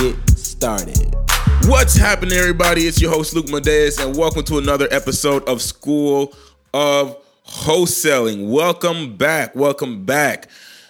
get started. What's happening, everybody? It's your host, Luke Madeus, and welcome to another episode of School of Wholesaling. Welcome back. Welcome back.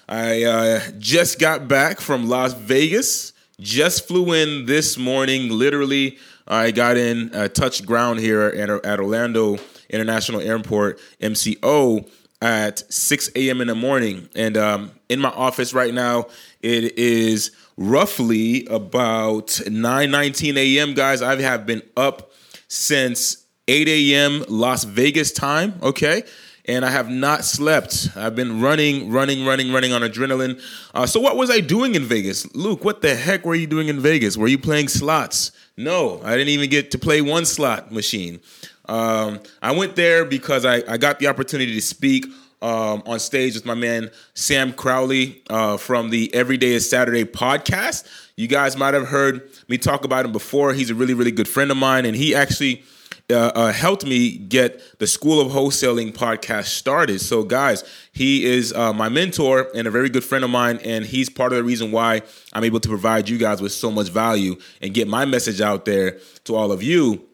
I uh, just got back from Las Vegas. Just flew in this morning. Literally, I got in, uh, touched ground here at, at Orlando International Airport, MCO, at 6 a.m. in the morning. And um, in my office right now, it is roughly about 9:19 a.m. Guys, I have been up since 8 a.m. Las Vegas time. Okay and I have not slept. I've been running, running, running, running on adrenaline. Uh, so, what was I doing in Vegas? Luke, what the heck were you doing in Vegas? Were you playing slots? No, I didn't even get to play one slot machine. Um, I went there because I, I got the opportunity to speak um, on stage with my man Sam Crowley uh, from the Every Day is Saturday podcast. You guys might have heard me talk about him before. He's a really, really good friend of mine, and he actually uh, uh, helped me get the School of Wholesaling podcast started. So, guys, he is uh, my mentor and a very good friend of mine, and he's part of the reason why I'm able to provide you guys with so much value and get my message out there to all of you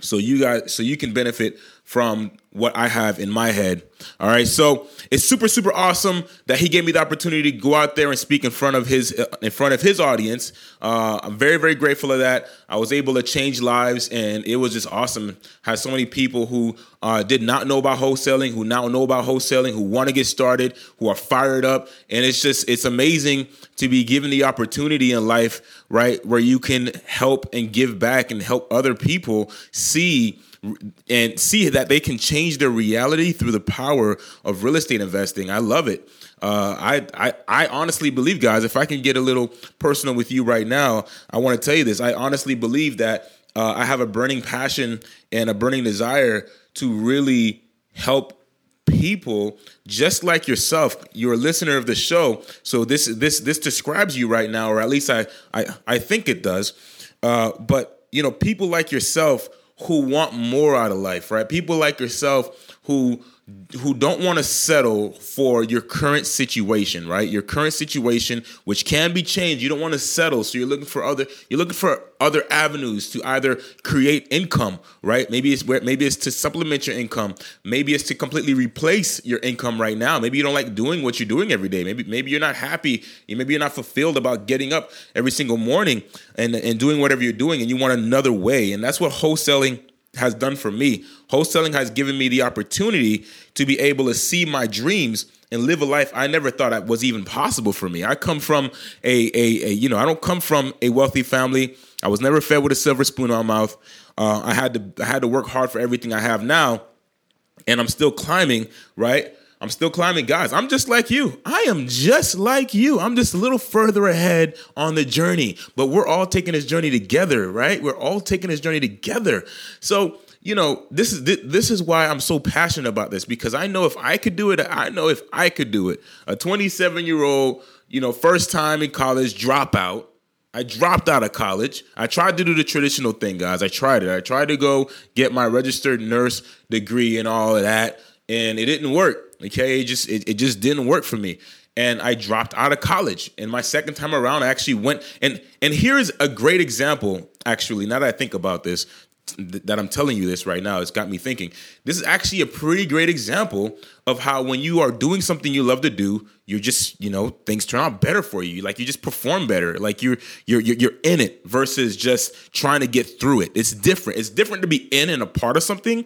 so you guys so you can benefit from what I have in my head. All right, so it's super super awesome that he gave me the opportunity to go out there and speak in front of his uh, in front of his audience. Uh, I'm very very grateful of that. I was able to change lives, and it was just awesome. Had so many people who uh, did not know about wholesaling, who now know about wholesaling, who want to get started, who are fired up, and it's just it's amazing to be given the opportunity in life, right, where you can help and give back and help other people see and see that they can change their reality through the power of real estate investing. I love it. Uh, I, I I honestly believe, guys, if I can get a little personal with you right now, I want to tell you this. I honestly believe that uh, I have a burning passion and a burning desire to really help people just like yourself you're a listener of the show so this this this describes you right now or at least i i, I think it does uh, but you know people like yourself who want more out of life, right? People like yourself who who don't want to settle for your current situation, right? Your current situation, which can be changed. You don't want to settle, so you're looking for other. You're looking for other avenues to either create income, right? Maybe it's where maybe it's to supplement your income. Maybe it's to completely replace your income right now. Maybe you don't like doing what you're doing every day. Maybe maybe you're not happy. Maybe you're not fulfilled about getting up every single morning and and doing whatever you're doing, and you want another way. And that's what wholesaling has done for me. Wholesaling has given me the opportunity to be able to see my dreams and live a life I never thought was even possible for me. I come from a, a, a you know, I don't come from a wealthy family. I was never fed with a silver spoon in my mouth. Uh, I had to I had to work hard for everything I have now, and I'm still climbing. Right, I'm still climbing, guys. I'm just like you. I am just like you. I'm just a little further ahead on the journey, but we're all taking this journey together, right? We're all taking this journey together. So, you know, this is this is why I'm so passionate about this because I know if I could do it, I know if I could do it. A 27 year old, you know, first time in college dropout. I dropped out of college. I tried to do the traditional thing, guys. I tried it. I tried to go get my registered nurse degree and all of that, and it didn't work. Okay, it just it, it just didn't work for me and I dropped out of college. And my second time around, I actually went and and here's a great example. Actually, now that I think about this, that I'm telling you this right now, it's got me thinking. This is actually a pretty great example of how when you are doing something you love to do, you're just you know things turn out better for you. Like you just perform better. Like you're you're you're in it versus just trying to get through it. It's different. It's different to be in and a part of something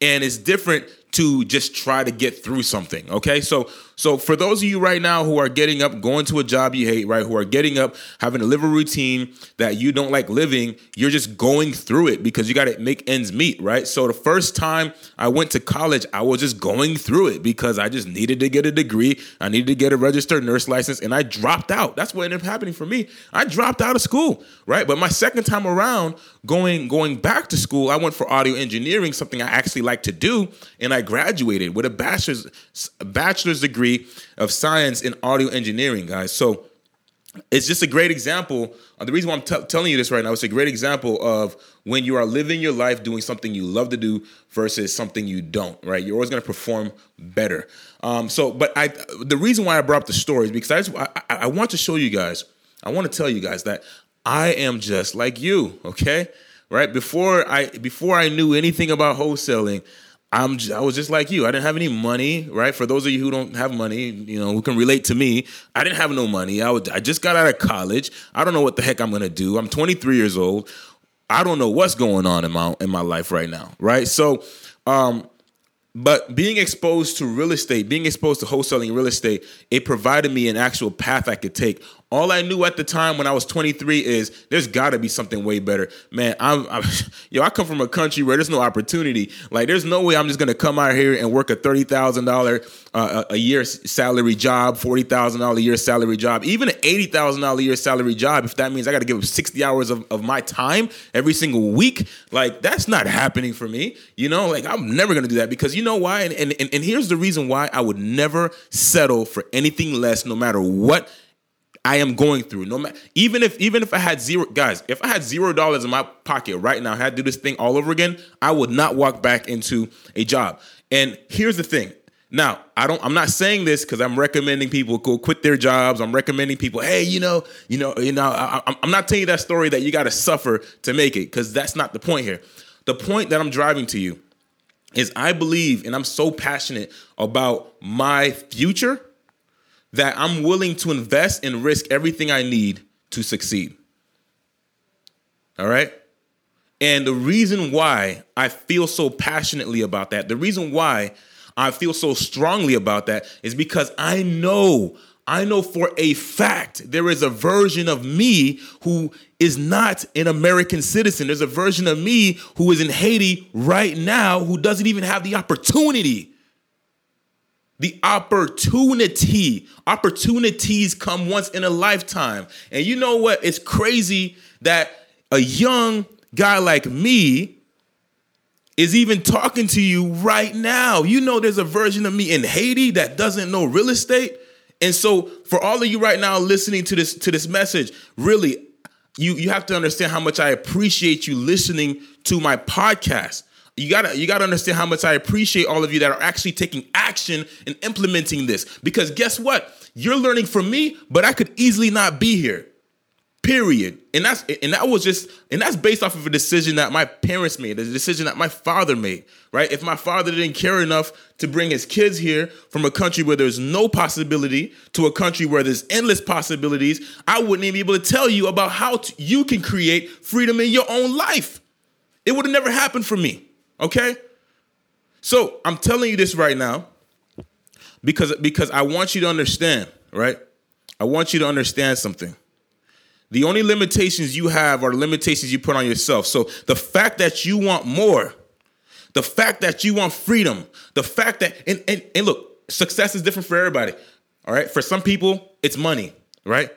and it's different to just try to get through something. Okay. So, so for those of you right now who are getting up, going to a job you hate, right? Who are getting up, having to live a routine that you don't like living, you're just going through it because you got to make ends meet, right? So the first time I went to college, I was just going through it because I just needed to get a degree. I needed to get a registered nurse license and I dropped out. That's what ended up happening for me. I dropped out of school, right? But my second time around going, going back to school, I went for audio engineering, something I actually like to do. And I graduated with a bachelor's, a bachelor's degree of science in audio engineering, guys. So it's just a great example. Uh, the reason why I'm t- telling you this right now is a great example of when you are living your life doing something you love to do versus something you don't. Right? You're always going to perform better. Um, so, but I, the reason why I brought up the story is because I, just, I, I want to show you guys. I want to tell you guys that I am just like you. Okay, right? Before I before I knew anything about wholesaling. I'm I was just like you. I didn't have any money, right? For those of you who don't have money, you know, who can relate to me, I didn't have no money. I would I just got out of college. I don't know what the heck I'm going to do. I'm 23 years old. I don't know what's going on in my in my life right now, right? So, um but being exposed to real estate, being exposed to wholesaling real estate, it provided me an actual path I could take all I knew at the time when I was 23 is there's got to be something way better. Man, I'm, I'm, yo, I come from a country where there's no opportunity. Like, there's no way I'm just gonna come out here and work a thirty thousand dollar uh, a year salary job, forty thousand dollar a year salary job, even an eighty thousand dollar a year salary job. If that means I got to give up 60 hours of, of my time every single week, like that's not happening for me. You know, like I'm never gonna do that because you know why? And and, and here's the reason why I would never settle for anything less, no matter what I am going through. No matter even if even if I had zero guys, if I had zero dollars in my pocket right now, I had to do this thing all over again, I would not walk back into a job. And here's the thing. Now, I don't I'm not saying this because I'm recommending people go quit their jobs. I'm recommending people, hey, you know, you know, you know, I, I'm not telling you that story that you got to suffer to make it because that's not the point here. The point that I'm driving to you is I believe and I'm so passionate about my future that I'm willing to invest and risk everything I need to succeed. All right? And the reason why I feel so passionately about that, the reason why I feel so strongly about that is because I know, I know for a fact there is a version of me who is not an American citizen. There's a version of me who is in Haiti right now who doesn't even have the opportunity the opportunity. Opportunities come once in a lifetime. And you know what? It's crazy that a young guy like me is even talking to you right now. You know, there's a version of me in Haiti that doesn't know real estate. And so, for all of you right now listening to this to this message, really, you you have to understand how much I appreciate you listening to my podcast you gotta you gotta understand how much I appreciate all of you that are actually taking action and implementing this. Because guess what? You're learning from me, but I could easily not be here. Period. And that's and that was just and that's based off of a decision that my parents made, a decision that my father made. Right? If my father didn't care enough to bring his kids here from a country where there's no possibility to a country where there's endless possibilities, I wouldn't even be able to tell you about how to, you can create freedom in your own life. It would have never happened for me. Okay? So I'm telling you this right now because because I want you to understand, right? I want you to understand something. The only limitations you have are limitations you put on yourself. So the fact that you want more, the fact that you want freedom, the fact that and, and, and look, success is different for everybody. All right. For some people, it's money, right?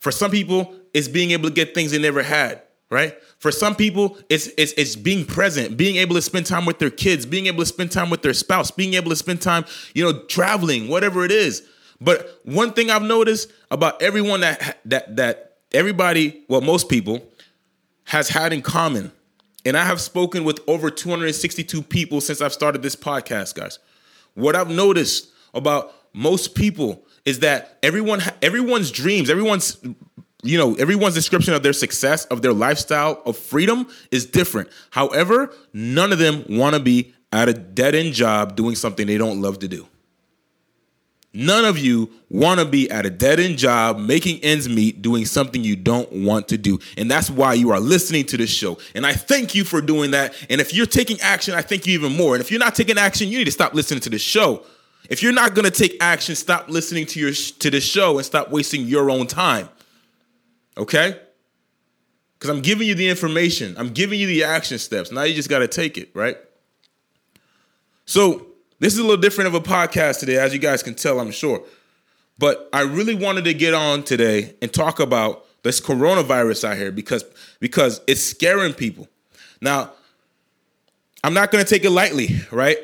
For some people, it's being able to get things they never had right? For some people, it's, it's it's being present, being able to spend time with their kids, being able to spend time with their spouse, being able to spend time, you know, traveling, whatever it is. But one thing I've noticed about everyone that that that everybody, well, most people has had in common, and I have spoken with over 262 people since I've started this podcast, guys. What I've noticed about most people is that everyone everyone's dreams, everyone's you know, everyone's description of their success, of their lifestyle, of freedom is different. However, none of them want to be at a dead end job doing something they don't love to do. None of you want to be at a dead end job, making ends meet, doing something you don't want to do. And that's why you are listening to this show. And I thank you for doing that. And if you're taking action, I thank you even more. And if you're not taking action, you need to stop listening to this show. If you're not going to take action, stop listening to your to this show and stop wasting your own time. Okay? Because I'm giving you the information, I'm giving you the action steps. Now you just got to take it, right? So, this is a little different of a podcast today, as you guys can tell, I'm sure. But I really wanted to get on today and talk about this coronavirus out here because because it's scaring people. Now, I'm not going to take it lightly, right?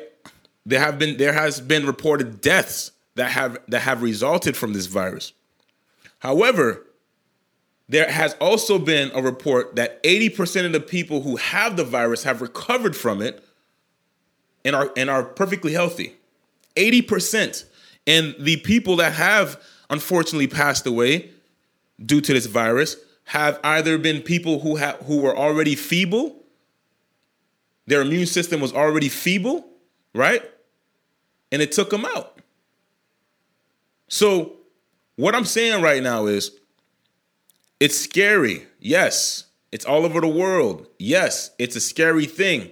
There have been there has been reported deaths that have that have resulted from this virus. However, there has also been a report that 80% of the people who have the virus have recovered from it and are and are perfectly healthy. 80%. And the people that have unfortunately passed away due to this virus have either been people who have who were already feeble, their immune system was already feeble, right? And it took them out. So, what I'm saying right now is it's scary. Yes. It's all over the world. Yes, it's a scary thing.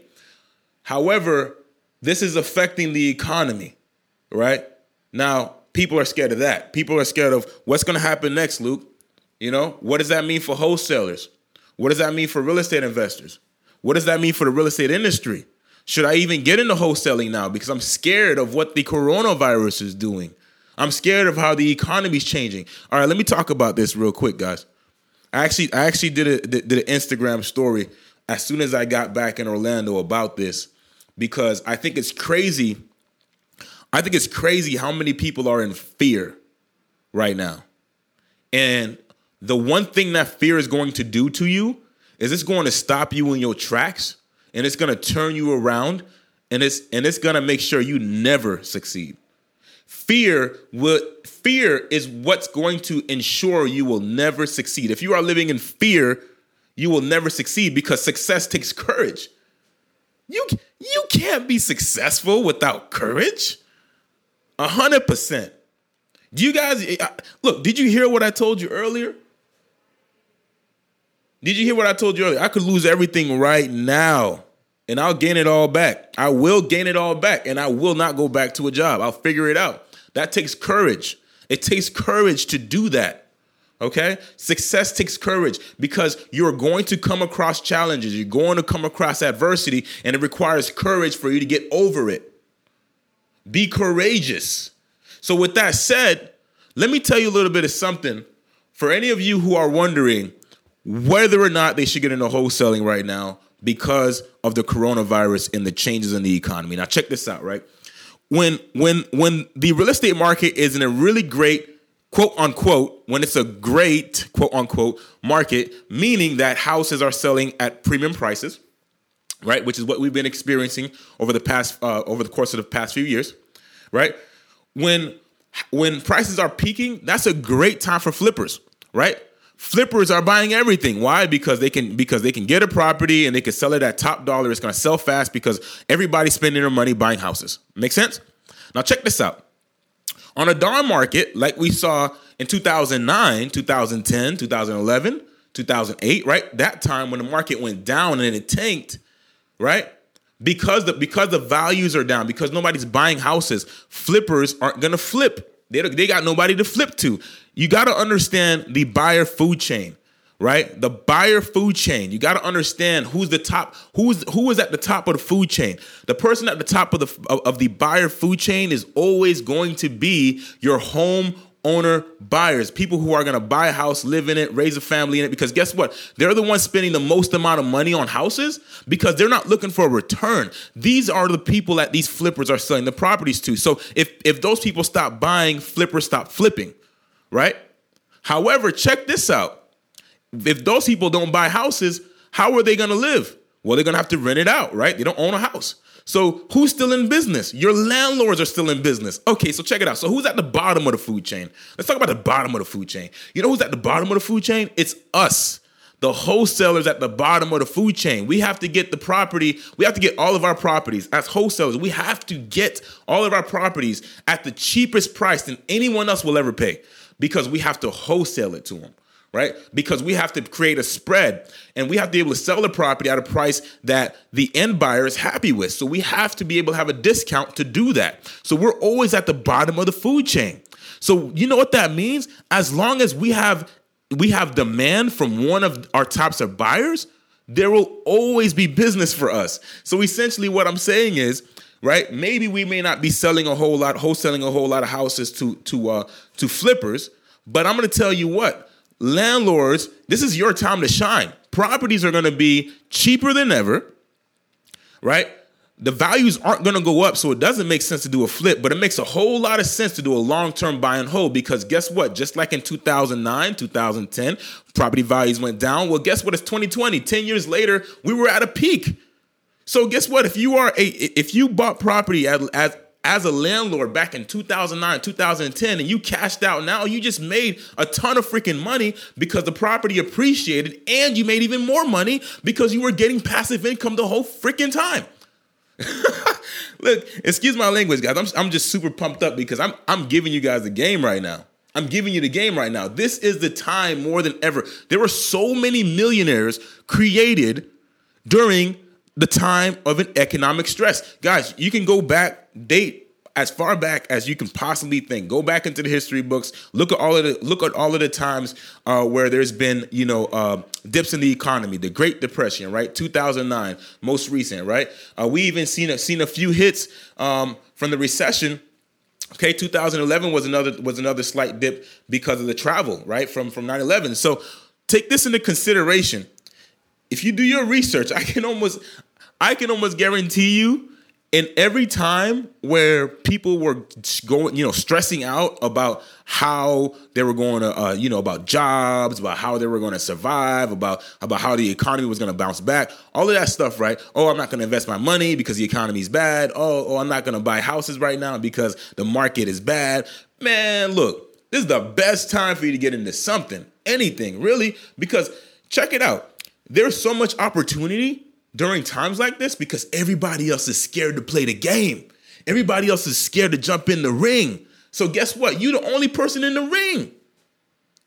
However, this is affecting the economy, right? Now, people are scared of that. People are scared of what's going to happen next, Luke. You know, what does that mean for wholesalers? What does that mean for real estate investors? What does that mean for the real estate industry? Should I even get into wholesaling now? Because I'm scared of what the coronavirus is doing. I'm scared of how the economy is changing. All right, let me talk about this real quick, guys. I actually I actually did a did an Instagram story as soon as I got back in Orlando about this because I think it's crazy. I think it's crazy how many people are in fear right now. And the one thing that fear is going to do to you is it's going to stop you in your tracks and it's going to turn you around and it's and it's going to make sure you never succeed. Fear will fear is what's going to ensure you will never succeed. If you are living in fear, you will never succeed because success takes courage. You you can't be successful without courage. A hundred percent. Do you guys look? Did you hear what I told you earlier? Did you hear what I told you earlier? I could lose everything right now and I'll gain it all back. I will gain it all back and I will not go back to a job. I'll figure it out. That takes courage. It takes courage to do that. Okay? Success takes courage because you're going to come across challenges. You're going to come across adversity, and it requires courage for you to get over it. Be courageous. So, with that said, let me tell you a little bit of something for any of you who are wondering whether or not they should get into wholesaling right now because of the coronavirus and the changes in the economy. Now, check this out, right? when when when the real estate market is in a really great quote unquote when it's a great quote unquote market meaning that houses are selling at premium prices right which is what we've been experiencing over the past uh, over the course of the past few years right when when prices are peaking that's a great time for flippers right flippers are buying everything. Why? Because they can because they can get a property and they can sell it at top dollar. It's going to sell fast because everybody's spending their money buying houses. Make sense? Now check this out. On a down market like we saw in 2009 2010 2011 2008 right? That time when the market went down and it tanked right? Because the because the values are down because nobody's buying houses flippers aren't going to flip they, they got nobody to flip to. You got to understand the buyer food chain, right? The buyer food chain. You got to understand who's the top, who's who is at the top of the food chain. The person at the top of the of, of the buyer food chain is always going to be your home owner buyers, people who are going to buy a house, live in it, raise a family in it. Because guess what? They're the ones spending the most amount of money on houses because they're not looking for a return. These are the people that these flippers are selling the properties to. So if if those people stop buying, flippers stop flipping, right? However, check this out. If those people don't buy houses, how are they going to live? Well, they're going to have to rent it out, right? They don't own a house. So who's still in business? Your landlords are still in business. Okay, so check it out. So who's at the bottom of the food chain? Let's talk about the bottom of the food chain. You know who's at the bottom of the food chain? It's us. the wholesalers at the bottom of the food chain. We have to get the property, we have to get all of our properties as wholesalers. We have to get all of our properties at the cheapest price than anyone else will ever pay because we have to wholesale it to them right? Because we have to create a spread and we have to be able to sell the property at a price that the end buyer is happy with. So we have to be able to have a discount to do that. So we're always at the bottom of the food chain. So you know what that means? As long as we have we have demand from one of our types of buyers, there will always be business for us. So essentially what I'm saying is, right? Maybe we may not be selling a whole lot, wholesaling a whole lot of houses to to uh to flippers, but I'm going to tell you what, landlords, this is your time to shine. Properties are going to be cheaper than ever, right? The values aren't going to go up, so it doesn't make sense to do a flip, but it makes a whole lot of sense to do a long term buy and hold because guess what? Just like in 2009, 2010, property values went down. Well, guess what? It's 2020. 10 years later, we were at a peak. So guess what? If you are a if you bought property at, as as a landlord back in 2009, 2010, and you cashed out now, you just made a ton of freaking money because the property appreciated and you made even more money because you were getting passive income the whole freaking time. Look, excuse my language, guys. I'm, I'm just super pumped up because I'm, I'm giving you guys the game right now. I'm giving you the game right now. This is the time more than ever. There were so many millionaires created during the time of an economic stress. Guys, you can go back, date as far back as you can possibly think. Go back into the history books. Look at all of the look at all of the times uh, where there's been you know uh, dips in the economy. The Great Depression, right? 2009, most recent, right? Uh, we even seen a, seen a few hits um, from the recession. Okay, 2011 was another was another slight dip because of the travel, right? From from 9/11. So take this into consideration if you do your research, I can almost I can almost guarantee you in every time where people were going, you know, stressing out about how they were going to, uh, you know, about jobs, about how they were going to survive, about about how the economy was going to bounce back, all of that stuff, right? Oh, I'm not going to invest my money because the economy is bad. Oh, oh, I'm not going to buy houses right now because the market is bad. Man, look, this is the best time for you to get into something, anything, really, because check it out. There's so much opportunity during times like this because everybody else is scared to play the game. Everybody else is scared to jump in the ring. So guess what? You're the only person in the ring.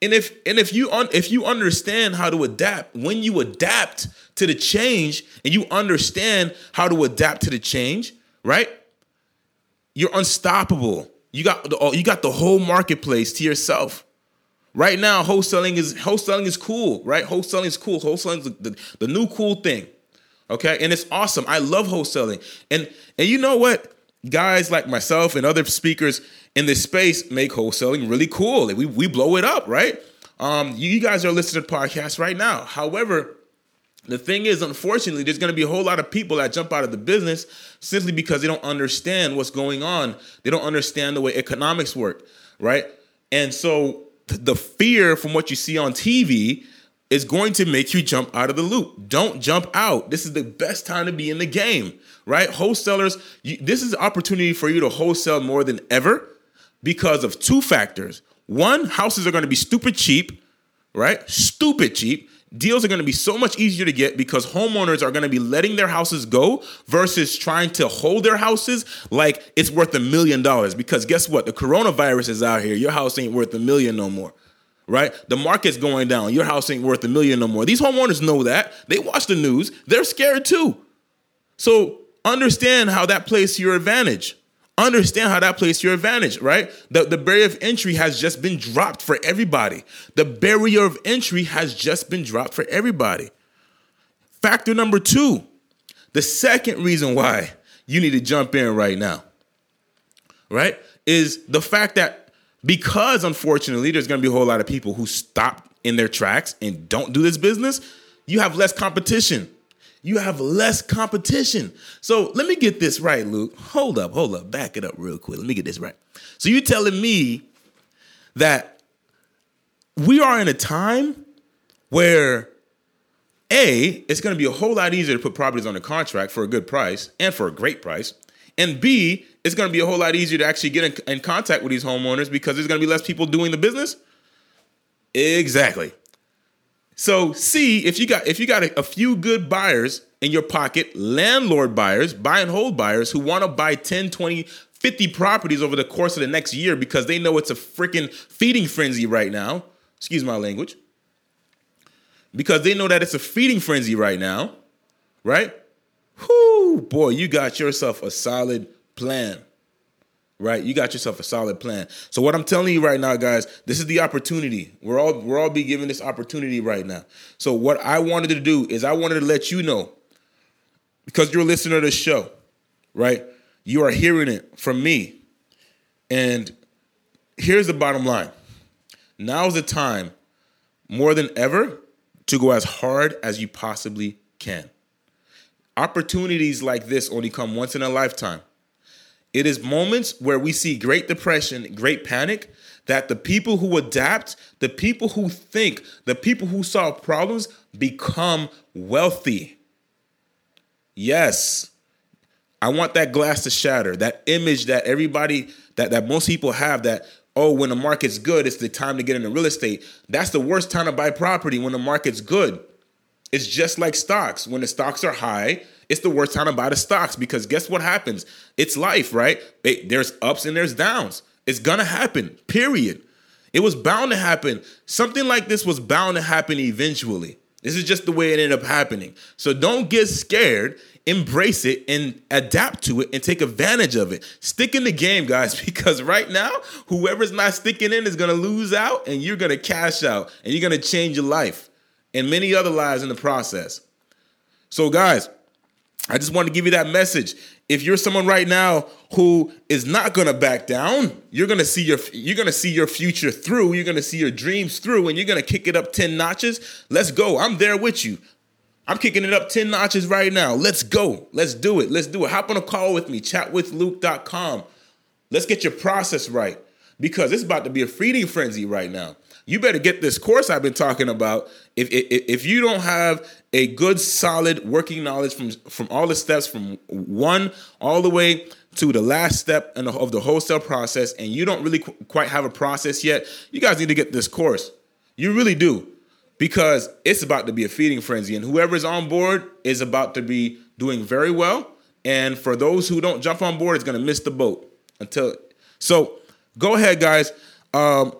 And if and if you un, if you understand how to adapt, when you adapt to the change and you understand how to adapt to the change, right? You're unstoppable. You got the you got the whole marketplace to yourself. Right now, wholesaling is wholesaling is cool, right? Wholesaling is cool. Wholesaling is the, the, the new cool thing. Okay, and it's awesome. I love wholesaling. And and you know what? Guys like myself and other speakers in this space make wholesaling really cool. We we blow it up, right? Um, you guys are listening to podcasts right now. However, the thing is, unfortunately, there's going to be a whole lot of people that jump out of the business simply because they don't understand what's going on. They don't understand the way economics work, right? And so the fear from what you see on TV is going to make you jump out of the loop. Don't jump out. This is the best time to be in the game, right? Wholesalers, you, this is opportunity for you to wholesale more than ever because of two factors. One, houses are going to be stupid cheap, right? Stupid cheap. Deals are going to be so much easier to get because homeowners are going to be letting their houses go versus trying to hold their houses like it's worth a million dollars. Because guess what? The coronavirus is out here. Your house ain't worth a million no more right? The market's going down. Your house ain't worth a million no more. These homeowners know that. They watch the news. They're scared too. So understand how that plays to your advantage. Understand how that plays to your advantage, right? The, the barrier of entry has just been dropped for everybody. The barrier of entry has just been dropped for everybody. Factor number two, the second reason why you need to jump in right now, right, is the fact that because unfortunately there's going to be a whole lot of people who stop in their tracks and don't do this business, you have less competition. You have less competition. So let me get this right, Luke. Hold up, hold up, back it up real quick. Let me get this right. So you're telling me that we are in a time where a, it's going to be a whole lot easier to put properties on a contract for a good price and for a great price. And B, it's going to be a whole lot easier to actually get in, in contact with these homeowners because there's going to be less people doing the business. Exactly. So see if you got if you got a, a few good buyers in your pocket, landlord buyers, buy and hold buyers who want to buy 10, 20, 50 properties over the course of the next year because they know it's a freaking feeding frenzy right now. Excuse my language. Because they know that it's a feeding frenzy right now, right? Whoo, boy, you got yourself a solid plan right? You got yourself a solid plan. So what I'm telling you right now, guys, this is the opportunity. We're all we're all be given this opportunity right now. So what I wanted to do is I wanted to let you know because you're a listener to the show, right? You are hearing it from me. And here's the bottom line. Now's the time more than ever to go as hard as you possibly can. Opportunities like this only come once in a lifetime. It is moments where we see great depression, great panic, that the people who adapt, the people who think, the people who solve problems become wealthy. Yes. I want that glass to shatter, that image that everybody, that, that most people have that, oh, when the market's good, it's the time to get into real estate. That's the worst time to buy property when the market's good. It's just like stocks. When the stocks are high, it's the worst time to buy the stocks because guess what happens? It's life, right? there's ups and there's downs. It's gonna happen, period. It was bound to happen. Something like this was bound to happen eventually. This is just the way it ended up happening. So don't get scared. Embrace it and adapt to it and take advantage of it. Stick in the game, guys, because right now, whoever's not sticking in is to lose out and you're to cash out and you're to change your life and many other lives in the process. So, guys, I just want to give you that message. If you're someone right now who is not going to back down, you're going to see your you're going to see your future through, you're going to see your dreams through and you're going to kick it up 10 notches. Let's go. I'm there with you. I'm kicking it up 10 notches right now. Let's go. Let's do it. Let's do it. Hop on a call with me, chatwithluke.com. Let's get your process right because it's about to be a feeding frenzy right now you better get this course I've been talking about. If, if, if you don't have a good, solid working knowledge from from all the steps from one all the way to the last step the, of the wholesale process, and you don't really qu- quite have a process yet, you guys need to get this course. You really do, because it's about to be a feeding frenzy, and whoever's on board is about to be doing very well. And for those who don't jump on board, it's going to miss the boat until. So go ahead, guys. Um,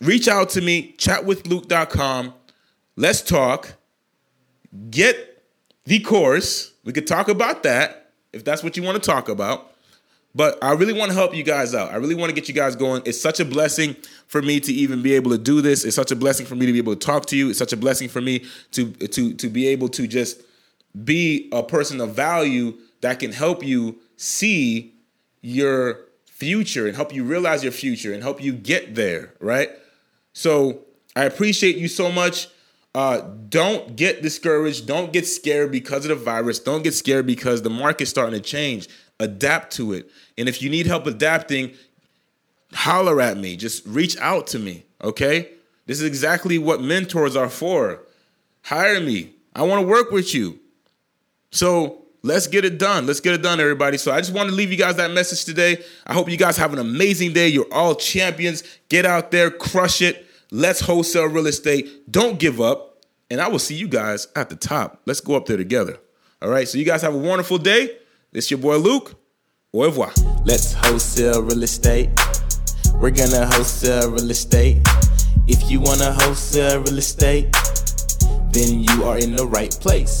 reach out to me, chatwithluke.com. Let's talk. Get the course. We could talk about that if that's what you want to talk about. But I really want to help you guys out. I really want to get you guys going. It's such a blessing for me to even be able to do this. It's such a blessing for me to be able to talk to you. It's such a blessing for me to to to be able to just be a person of value that can help you see your future and help you realize your future and help you get there, right? So I appreciate you so much. Uh, don't get discouraged. Don't get scared because of the virus. Don't get scared because the market's starting to change. Adapt to it. And if you need help adapting, holler at me. Just reach out to me. Okay? This is exactly what mentors are for. Hire me. I want to work with you. So let's get it done. Let's get it done, everybody. So I just want to leave you guys that message today. I hope you guys have an amazing day. You're all champions. Get out there, crush it. Let's wholesale real estate. Don't give up. And I will see you guys at the top. Let's go up there together. All right. So you guys have a wonderful day. This your boy Luke. Au revoir. Let's wholesale real estate. We're gonna wholesale real estate. If you wanna wholesale real estate, then you are in the right place.